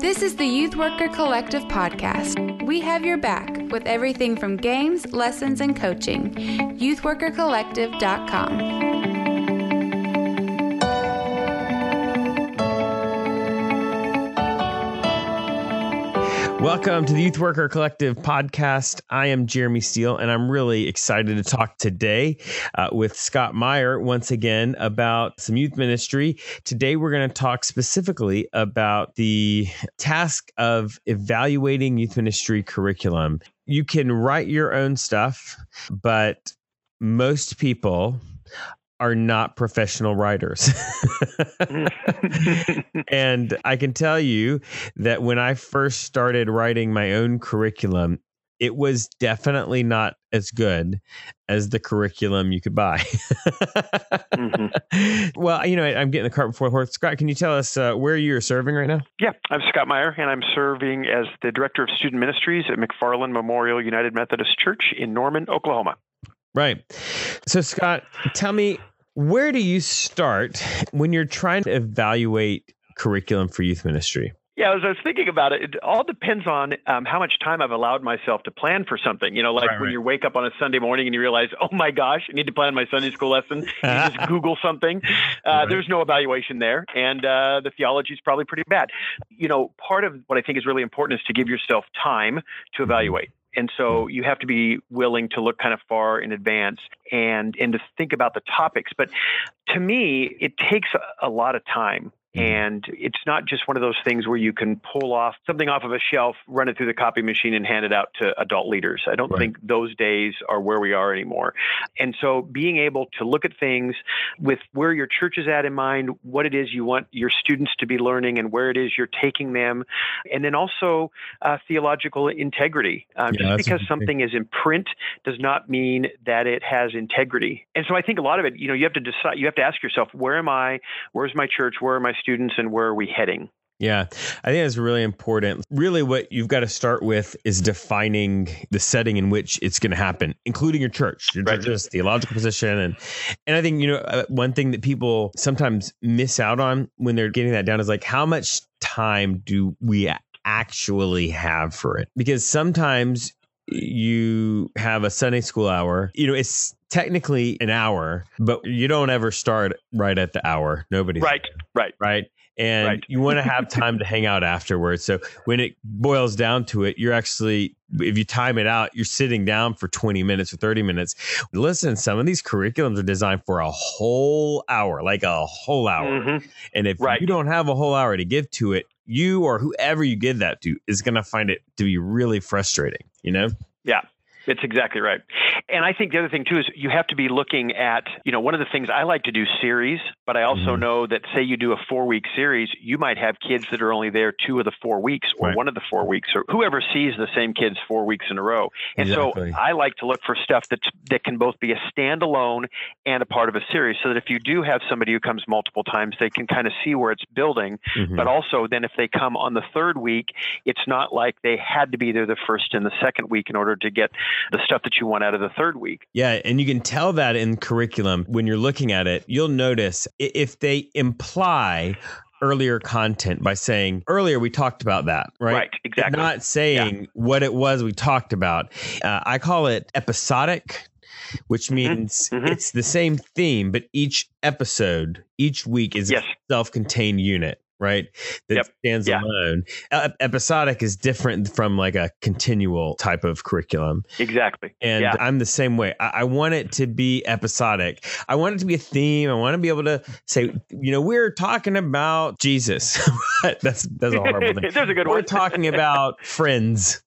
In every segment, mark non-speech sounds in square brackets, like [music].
This is the Youth Worker Collective podcast. We have your back with everything from games, lessons, and coaching. YouthWorkerCollective.com. Welcome to the Youth Worker Collective podcast. I am Jeremy Steele, and I'm really excited to talk today uh, with Scott Meyer once again about some youth ministry. Today, we're going to talk specifically about the task of evaluating youth ministry curriculum. You can write your own stuff, but most people are not professional writers. [laughs] and I can tell you that when I first started writing my own curriculum, it was definitely not as good as the curriculum you could buy. mm-hmm. [laughs] Well, you know, I'm getting the cart before the horse. Scott, can you tell us uh, where you're serving right now? Yeah, I'm Scott Meyer, and I'm serving as the Director of Student Ministries at McFarlin Memorial United Methodist Church in Norman, Oklahoma. Right. So, Scott, tell me, where do you start when you're trying to evaluate curriculum for youth ministry? Yeah, as I was thinking about it, it all depends on um, how much time I've allowed myself to plan for something. You know, like right, when right. you wake up on a Sunday morning and you realize, oh my gosh, I need to plan my Sunday school lesson. [laughs] You just Google something. Uh, right. There's no evaluation there, and uh, the theology is probably pretty bad. You know, part of what I think is really important is to give yourself time to mm-hmm. evaluate. And so hmm. you have to be willing to look kind of far in advance and and to think about the topics. But to me, it takes a, lot of time. And it's not just one of those things where you can pull off something off of a shelf, run it through the copy machine, and hand it out to adult leaders. I don't right. think those days are where we are anymore. And so being able to look at things with where your church is at in mind, what it is you want your students to be learning, and where it is you're taking them, and then also uh, theological integrity. Um, yeah, just because something is in print does not mean that it has integrity. And so I think a lot of it, you know, you have to decide, you have to ask yourself, where am I? Where's my church? Where are my students and where are we heading? Yeah, I think that's really important. Really, what you've got to start with is defining the setting in which it's going to happen, including your church, your right. church's theological position, and and I think you know uh, one thing that people sometimes miss out on when they're getting that down is like how much time do we actually have for it? Because sometimes you have a Sunday school hour, you know, it's technically an hour, but you don't ever start right at the hour. Nobody. Right. Right. Right. And right. you want to have [laughs] time to hang out afterwards. So when it boils down to it, you're actually, if you time it out, you're sitting down for 20 minutes or 30 minutes. Listen, some of these curriculums are designed for a whole hour, like a whole hour. Mm-hmm. And if right. you don't have a whole hour to give to it, you or whoever you give that to is going to find it to be really frustrating, you know? Yeah. It's exactly right. And I think the other thing too is you have to be looking at, you know, one of the things I like to do series, but I also mm-hmm. know that say you do a four week series, you might have kids that are only there two of the four weeks or right. one of the four weeks or whoever sees the same kids four weeks in a row. And exactly. so I like to look for stuff that that can both be a standalone and a part of a series so that if you do have somebody who comes multiple times, they can kind of see where it's building. Mm-hmm. But also then if they come on the third week, it's not like they had to be there the first and the second week in order to get the stuff that you want out of the third week. Yeah, and you can tell that in curriculum when you're looking at it. You'll notice if they imply earlier content by saying earlier we talked about that right right exactly not saying yeah. what it was we talked about uh, i call it episodic which mm-hmm. means mm-hmm. it's the same theme but each episode each week is yes. a self-contained unit right? That yep. stands yeah. alone. E- episodic is different from like a continual type of curriculum. Exactly. And yeah. I'm the same way. I-, I want it to be episodic. I want it to be a theme. I want to be able to say, you know, we're talking about Jesus. [laughs] that's that's a horrible thing. [laughs] There's a good we're one. We're talking [laughs] about friends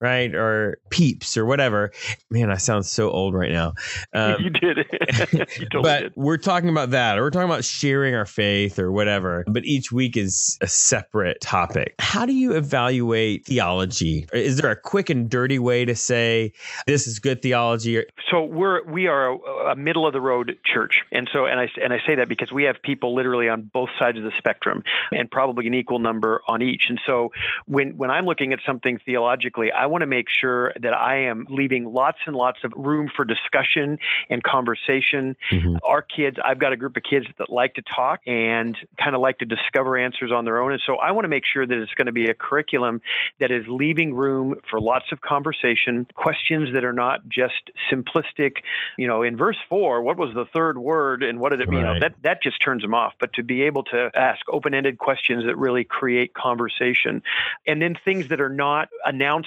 right? Or peeps or whatever. Man, I sound so old right now. Um, [laughs] you did. [laughs] you totally but did. we're talking about that. Or we're talking about sharing our faith or whatever. But each week is a separate topic. How do you evaluate theology? Is there a quick and dirty way to say this is good theology? So we're we are a, a middle of the road church, and so and I and I say that because we have people literally on both sides of the spectrum, and probably an equal number on each. And so when when I'm looking at something theologically I want to make sure that I am leaving lots and lots of room for discussion and conversation. Mm-hmm. Our kids, I've got a group of kids that like to talk and kind of like to discover answers on their own. And so I want to make sure that it's going to be a curriculum that is leaving room for lots of conversation, questions that are not just simplistic, you know, in verse four, what was the third word and what did it mean? Right. That that just turns them off. But to be able to ask open-ended questions that really create conversation. And then things that are not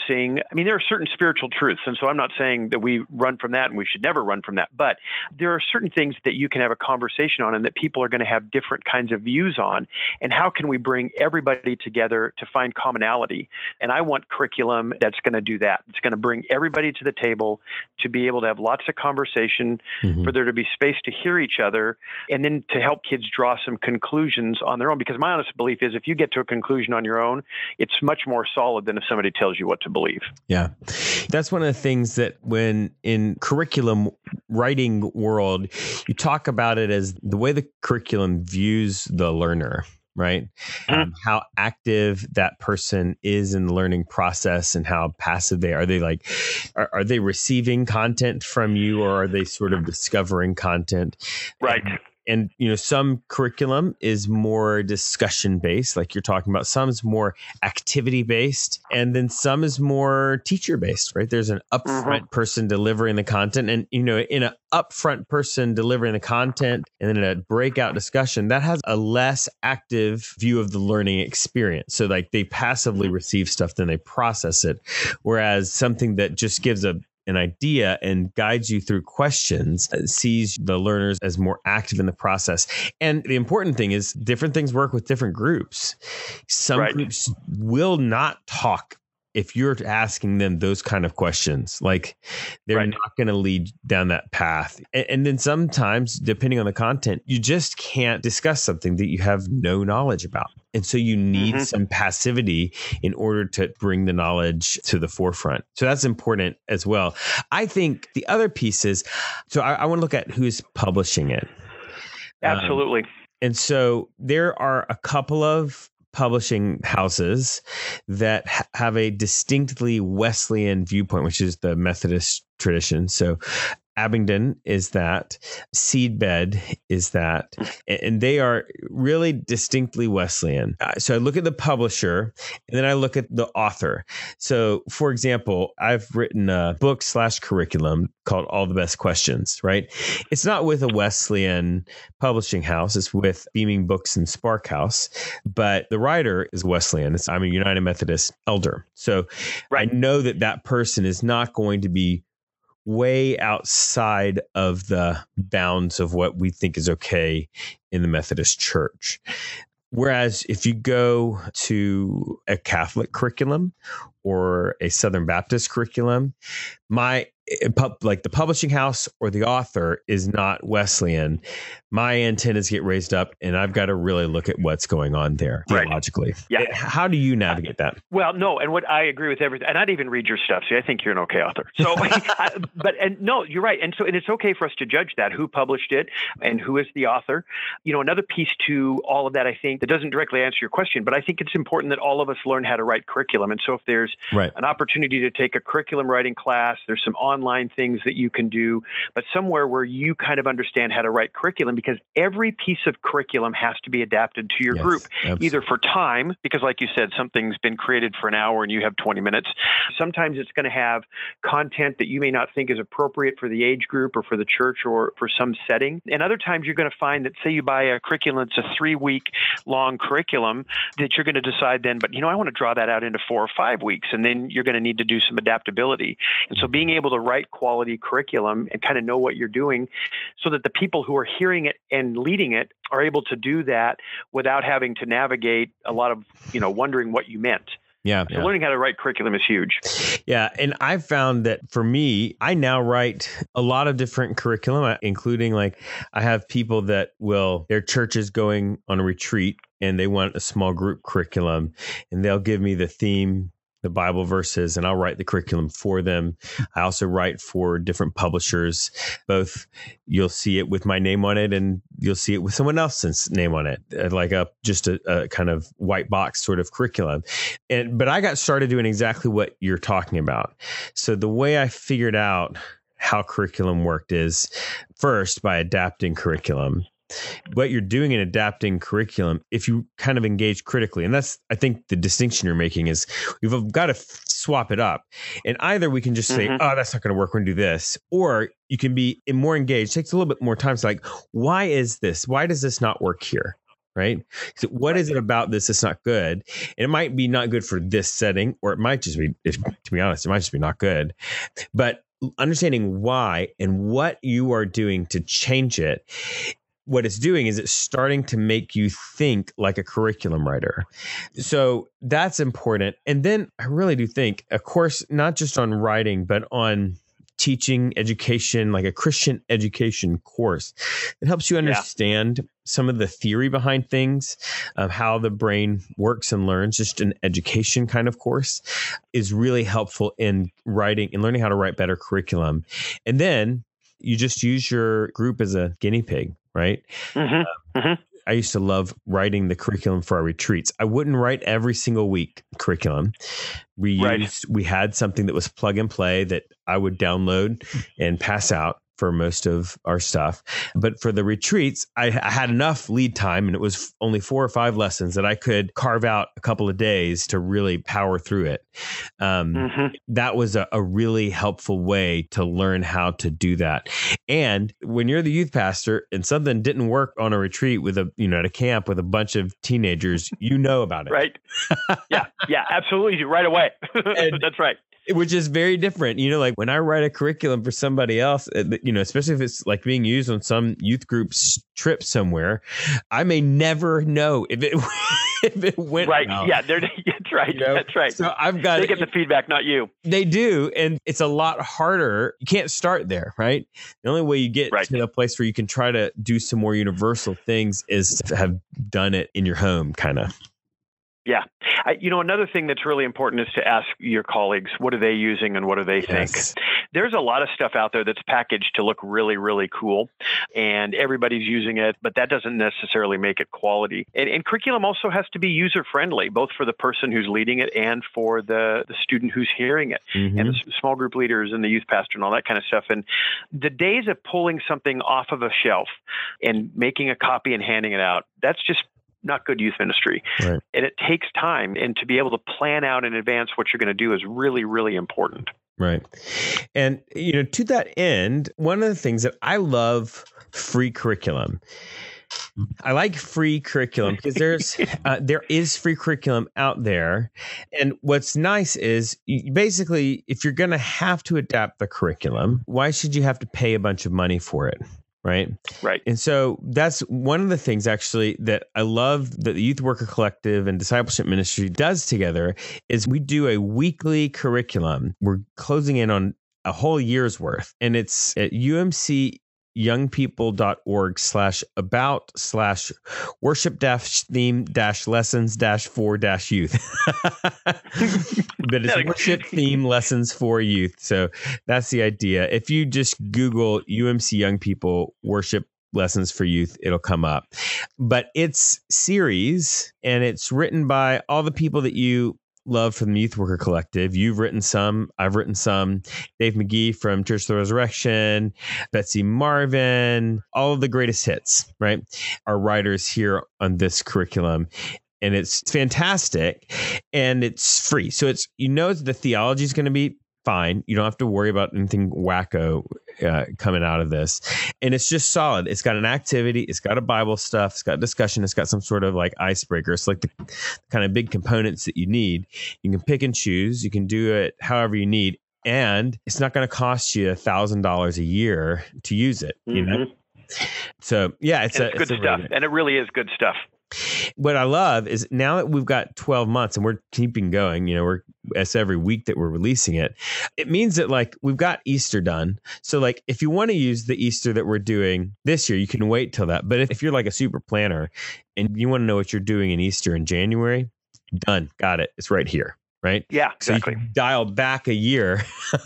announcing, I mean, there are certain spiritual truths. And so I'm not saying that we run from that and we should never run from that. But there are certain things that you can have a conversation on and that people are going to have different kinds of views on. And how can we bring everybody together to find commonality? And I want curriculum that's going to do that. It's going to bring everybody to the table to be able to have lots of conversation, mm-hmm. for there to be space to hear each other, and then to help kids draw some conclusions on their own. Because my honest belief is if you get to a conclusion on your own, it's much more solid than if somebody tells you what to believe. Yeah. That's one of the things that when in curriculum writing world, you talk about it as the way the curriculum views the learner right? Mm-hmm. Um, how active that person is in the learning process and how passive they are. are they like, are, are, they receiving content from you or are they sort of discovering content? Right. And, and you know some curriculum is more discussion based like you're talking about. Some is more activity based and then some is more teacher based right? There's an upfront mm-hmm. person delivering the content and you know in an upfront person delivering the content and then a breakout discussion that has a less active view of the learning experience. So like they passively receive stuff then they process it. Whereas something that just gives a an idea and guides you through questions, uh, sees the learners as more active in the process. And the important thing is different things work with different groups. Some right. groups will not talk if you're asking them those kind of questions, like they're right. not going to lead down that path. And, and, then sometimes, depending on the content, you just can't discuss something that you have no knowledge about. And so you need mm-hmm. some passivity in order to bring the knowledge to the forefront. So that's important as well. I think the other piece is so I, I want to look at who's publishing it. Absolutely. Um, and so there are a couple of publishing houses that ha- have a distinctly Wesleyan viewpoint, which is the Methodist tradition. So Abingdon is that, Seedbed is that, and they are really distinctly Wesleyan. Uh, so I look at the publisher and then I look at the author. So, for example, I've written a book slash curriculum called All the Best Questions, right? It's not with a Wesleyan publishing house, it's with Beaming Books and Spark House, but the writer is Wesleyan. It's, I'm a United Methodist elder. So right. I know that that person is not going to be way outside of the bounds of what we think is okay in the Methodist Church. Whereas if you go to a Catholic curriculum or a Southern Baptist curriculum, my eh, like the publishing house or the author is not Wesleyan, my antennas get raised up and I've got to really look at what's going on there right. theologically. Yeah. Eh, how do you navigate that? Well, no, and what I agree with everything, and I'd even read your stuff. See, I think you're an okay author. So, [laughs] but and no, you're right, and so and it's okay for us to judge that who published it and who is the author. You know, another piece to all of that, I think, that doesn't directly answer your question, but I think it's important that all of us learn how to write curriculum. And so, if there's right. an opportunity to take a curriculum writing class, there's some online things that you can do, but somewhere where you kind of understand how to write curriculum because every piece of curriculum has to be adapted to your yes, group, absolutely. either for time, because like you said, something's been created for an hour and you have 20 minutes. Sometimes it's going to have content that you may not think is appropriate for the age group or for the church or for some setting. And other times you're going to find that, say, you buy a curriculum, it's a three week long curriculum, that you're going to decide then, but you know, I want to draw that out into four or five weeks. And then you're going to need to do some adaptability. And so being able to write quality curriculum and kind of know what you're doing so that the people who are hearing it and leading it are able to do that without having to navigate a lot of, you know, wondering what you meant. Yeah. So yeah. learning how to write curriculum is huge. Yeah. And I've found that for me, I now write a lot of different curriculum, uh, including like I have people that will, their church is going on a retreat and they want a small group curriculum and they'll give me the theme the Bible verses and I'll write the curriculum for them. I also write for different publishers. Both you'll see it with my name on it and you'll see it with someone else's name on it, uh, like a just a, a kind of white box sort of curriculum. And but I got started doing exactly what you're talking about. So the way I figured out how curriculum worked is first by adapting curriculum what you're doing in adapting curriculum if you kind of engage critically. And that's i think the distinction you're making is we've got to swap it up. And either we can just say mm-hmm. oh that's not going to work we're going to do this or you can be more engaged it takes a little bit more time. It's like why is this? Why does this not work here? Right? So what is it about this that's not good? And it might be not good for this setting or it might just be if, to be honest it might just be not good. But understanding why and what you are doing to change it what it's doing is it's starting to make you think like a curriculum writer. So that's important. And then I really do think, a course, not just on writing, but on teaching education, like a Christian education course. It helps you understand yeah. some of the theory behind things, of how the brain works and learns. Just an education kind of course is really helpful in writing and learning how to write better curriculum. And then you just use your group as a guinea pig right? Mm-hmm. Um, mm-hmm. I used to love writing the curriculum for our retreats. I wouldn't write every single week curriculum. We used right. we had something that was plug and play that I would download and pass out for most of our stuff. But for the retreats, I, I, had enough lead time and it was only four or five lessons that I could carve out a couple of days to really power through it. Um, mm-hmm. That was a, a really helpful way to learn how to do that. And when you're the youth pastor and something didn't work on a retreat with a, you know, at a camp with a bunch of teenagers, you know about it. Right. yeah. Yeah. Absolutely. Right away. [laughs] That's right which is very different. You know, like when I write a curriculum for somebody else, you know, especially if it's like being used on some youth group's trip somewhere, I may never know if it [laughs] if it went right. Yeah, they're, [laughs] that's right. You know? That's right. So I've got they get the feedback, not you. They do, and it's a lot harder. You can't start there, right? The only way you get right. to a place where you can try to do some more universal things is to have done it in your home, kind of. Yeah. I, you know, another thing that's really important is to ask your colleagues what are they using and what do they yes. think. There's a lot of stuff out there that's packaged to look really, really cool, and everybody's using it, but that doesn't necessarily make it quality. And, and curriculum also has to be user friendly, both for the person who's leading it and for the, the student who's hearing it, mm-hmm. and the small group leaders and the youth pastor and all that kind of stuff. And the days of pulling something off of a shelf and making a copy and handing it out, that's just not good youth ministry. Right. And it takes time. And to be able to plan out in advance what you're going to do is really, really important. Right. And, you know, to that end, one of the things that I love free curriculum. I like free curriculum because there's [laughs] uh, there is free curriculum out there, and what's nice is you, basically if you're going to have to adapt the curriculum, why should you have to pay a bunch of money for it? Right? Right. And so that's one of the things actually that I love that the Youth Worker Collective and Discipleship Ministry does together is we do a weekly curriculum. We're closing in on a whole year's worth and it's at UMC youngpeople.org slash about slash worship dash theme dash lessons dash for dash youth. [laughs] but it's [laughs] worship theme lessons for youth. So that's the idea. If you just Google UMC Young People worship lessons for youth it'll come up but it's series and it's written by all the people that you love from the Youth Worker Collective. You've written some, I've written some. Dave McGee from Church of the Resurrection, Betsy Marvin, all of the greatest hits, right? Are writers here on this curriculum. And it's fantastic and it's free. So it's, you know, the theology is going to be fine. You don't have to worry about anything wacko uh, coming out of this. And it's just solid. It's got an activity, it's got a Bible stuff, it's got discussion, it's got some sort of like icebreaker. It's like the kind of big components that you need. You can pick and choose, you can do it however you need. And it's not going to cost you a thousand dollars a year to use it. You mm-hmm. know, so yeah, it's, a, it's good a stuff, and it really is good stuff. What I love is now that we've got 12 months and we're keeping going, you know, we're it's every week that we're releasing it. It means that like we've got Easter done. So like if you want to use the Easter that we're doing this year, you can wait till that. But if, if you're like a super planner and you want to know what you're doing in Easter in January, done. Got it. It's right here right? Yeah, exactly. So you dial back a year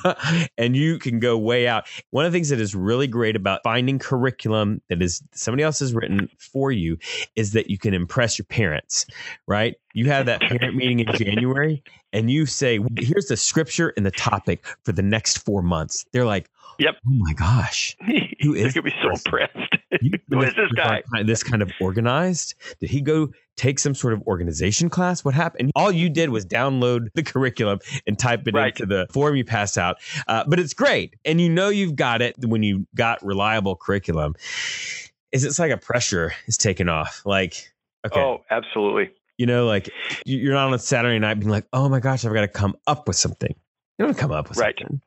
[laughs] and you can go way out. One of the things that is really great about finding curriculum that is somebody else has written for you is that you can impress your parents, right? You have that parent meeting in January and you say, here's the scripture and the topic for the next four months. They're like, Yep. Oh my gosh. [laughs] Who is They're be so impressed. [laughs] Who is this guy? This kind of organized? Did he go take some sort of organization class? What happened? All you did was download the curriculum and type it right. into the form you pass out. Uh, but it's great. And you know you've got it when you got reliable curriculum. Is it's like a pressure is taken off. Like, okay. Oh, absolutely. You know, like you're not on a Saturday night being like, oh my gosh, I've got to come up with something. You don't come up with right. something.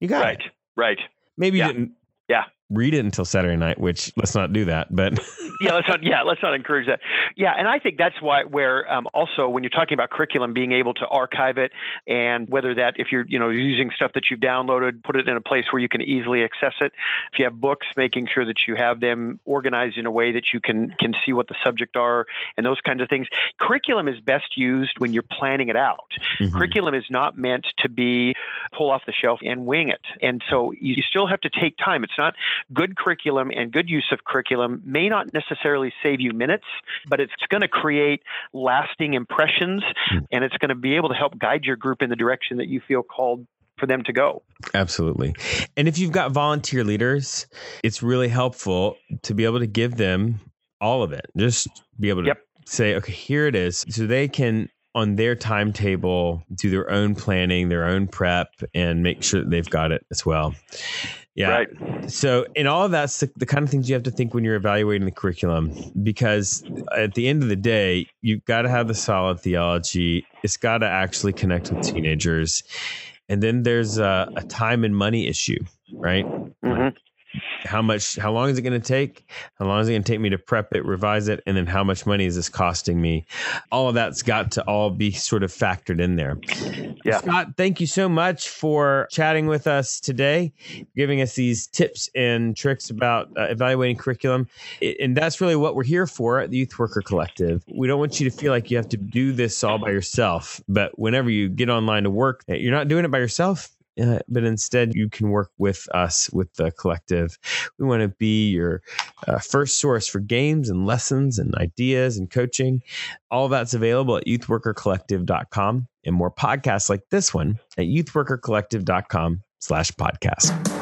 You got right. it. Right. Maybe yeah. you didn't yeah read it until Saturday night, which let's not do that. But [laughs] yeah, let's not. Yeah, let's not encourage that. Yeah, and I think that's why where um, also when you're talking about curriculum, being able to archive it, and whether that if you're you know using stuff that you've downloaded, put it in a place where you can easily access it. If you have books, making sure that you have them organized in a way that you can can see what the subject are and those kinds of things. Curriculum is best used when you're planning it out. Mm-hmm. Curriculum is not meant to be pull off the shelf and wing it, and so you still have to take time. It's not good curriculum and good use of curriculum may not necessarily save you minutes, but it's going to create lasting impressions mm. and it's going to be able to help guide your group in the direction that you feel called for them to go. Absolutely. And if you've got volunteer leaders, it's really helpful to be able to give them all of it. Just be able to yep. say, okay, here it is. So they can on their timetable do their own planning, their own prep, and make sure that they've got it as well. Yeah. Right. So, in all of that's the, the, kind of things you have to think when you're evaluating the curriculum, because at the end of the day, you've got to have the solid theology. It's got to actually connect with teenagers. And then there's a, a time and money issue, right? Mm-hmm how much how long is it going to take? How long is it going to take me to prep it revise it? And then how much money is this costing me? All of that's got to all be sort of factored in there. Yeah. Scott thank you so much for chatting with us today giving us these tips and tricks about uh, evaluating curriculum. And that's really what we're here for at the youth worker collective. We don't want you to feel like you have to do this all by yourself but whenever you get online to work you're not doing it by yourself uh, but instead you can work with us with the collective. We want to be your uh, first source for games and lessons and ideas and coaching. All that's available at youthworkercollective.com and more podcasts like this one at youthworkercollective.com slash podcast.